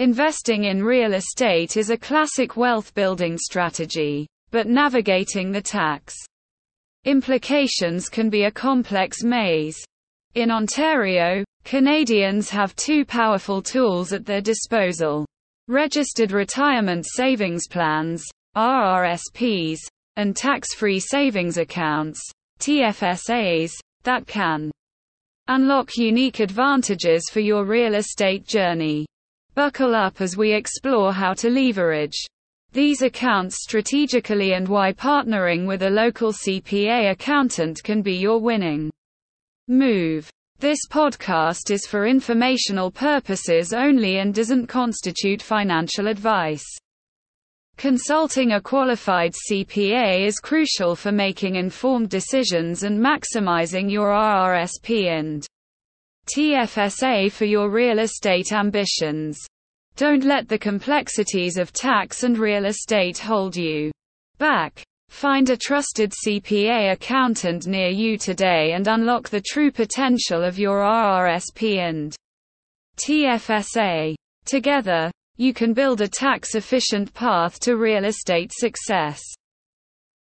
Investing in real estate is a classic wealth building strategy, but navigating the tax implications can be a complex maze. In Ontario, Canadians have two powerful tools at their disposal registered retirement savings plans, RRSPs, and tax free savings accounts, TFSAs, that can unlock unique advantages for your real estate journey. Buckle up as we explore how to leverage these accounts strategically and why partnering with a local CPA accountant can be your winning move. This podcast is for informational purposes only and doesn't constitute financial advice. Consulting a qualified CPA is crucial for making informed decisions and maximizing your RRSP and TFSA for your real estate ambitions. Don't let the complexities of tax and real estate hold you back. Find a trusted CPA accountant near you today and unlock the true potential of your RRSP and TFSA. Together, you can build a tax efficient path to real estate success.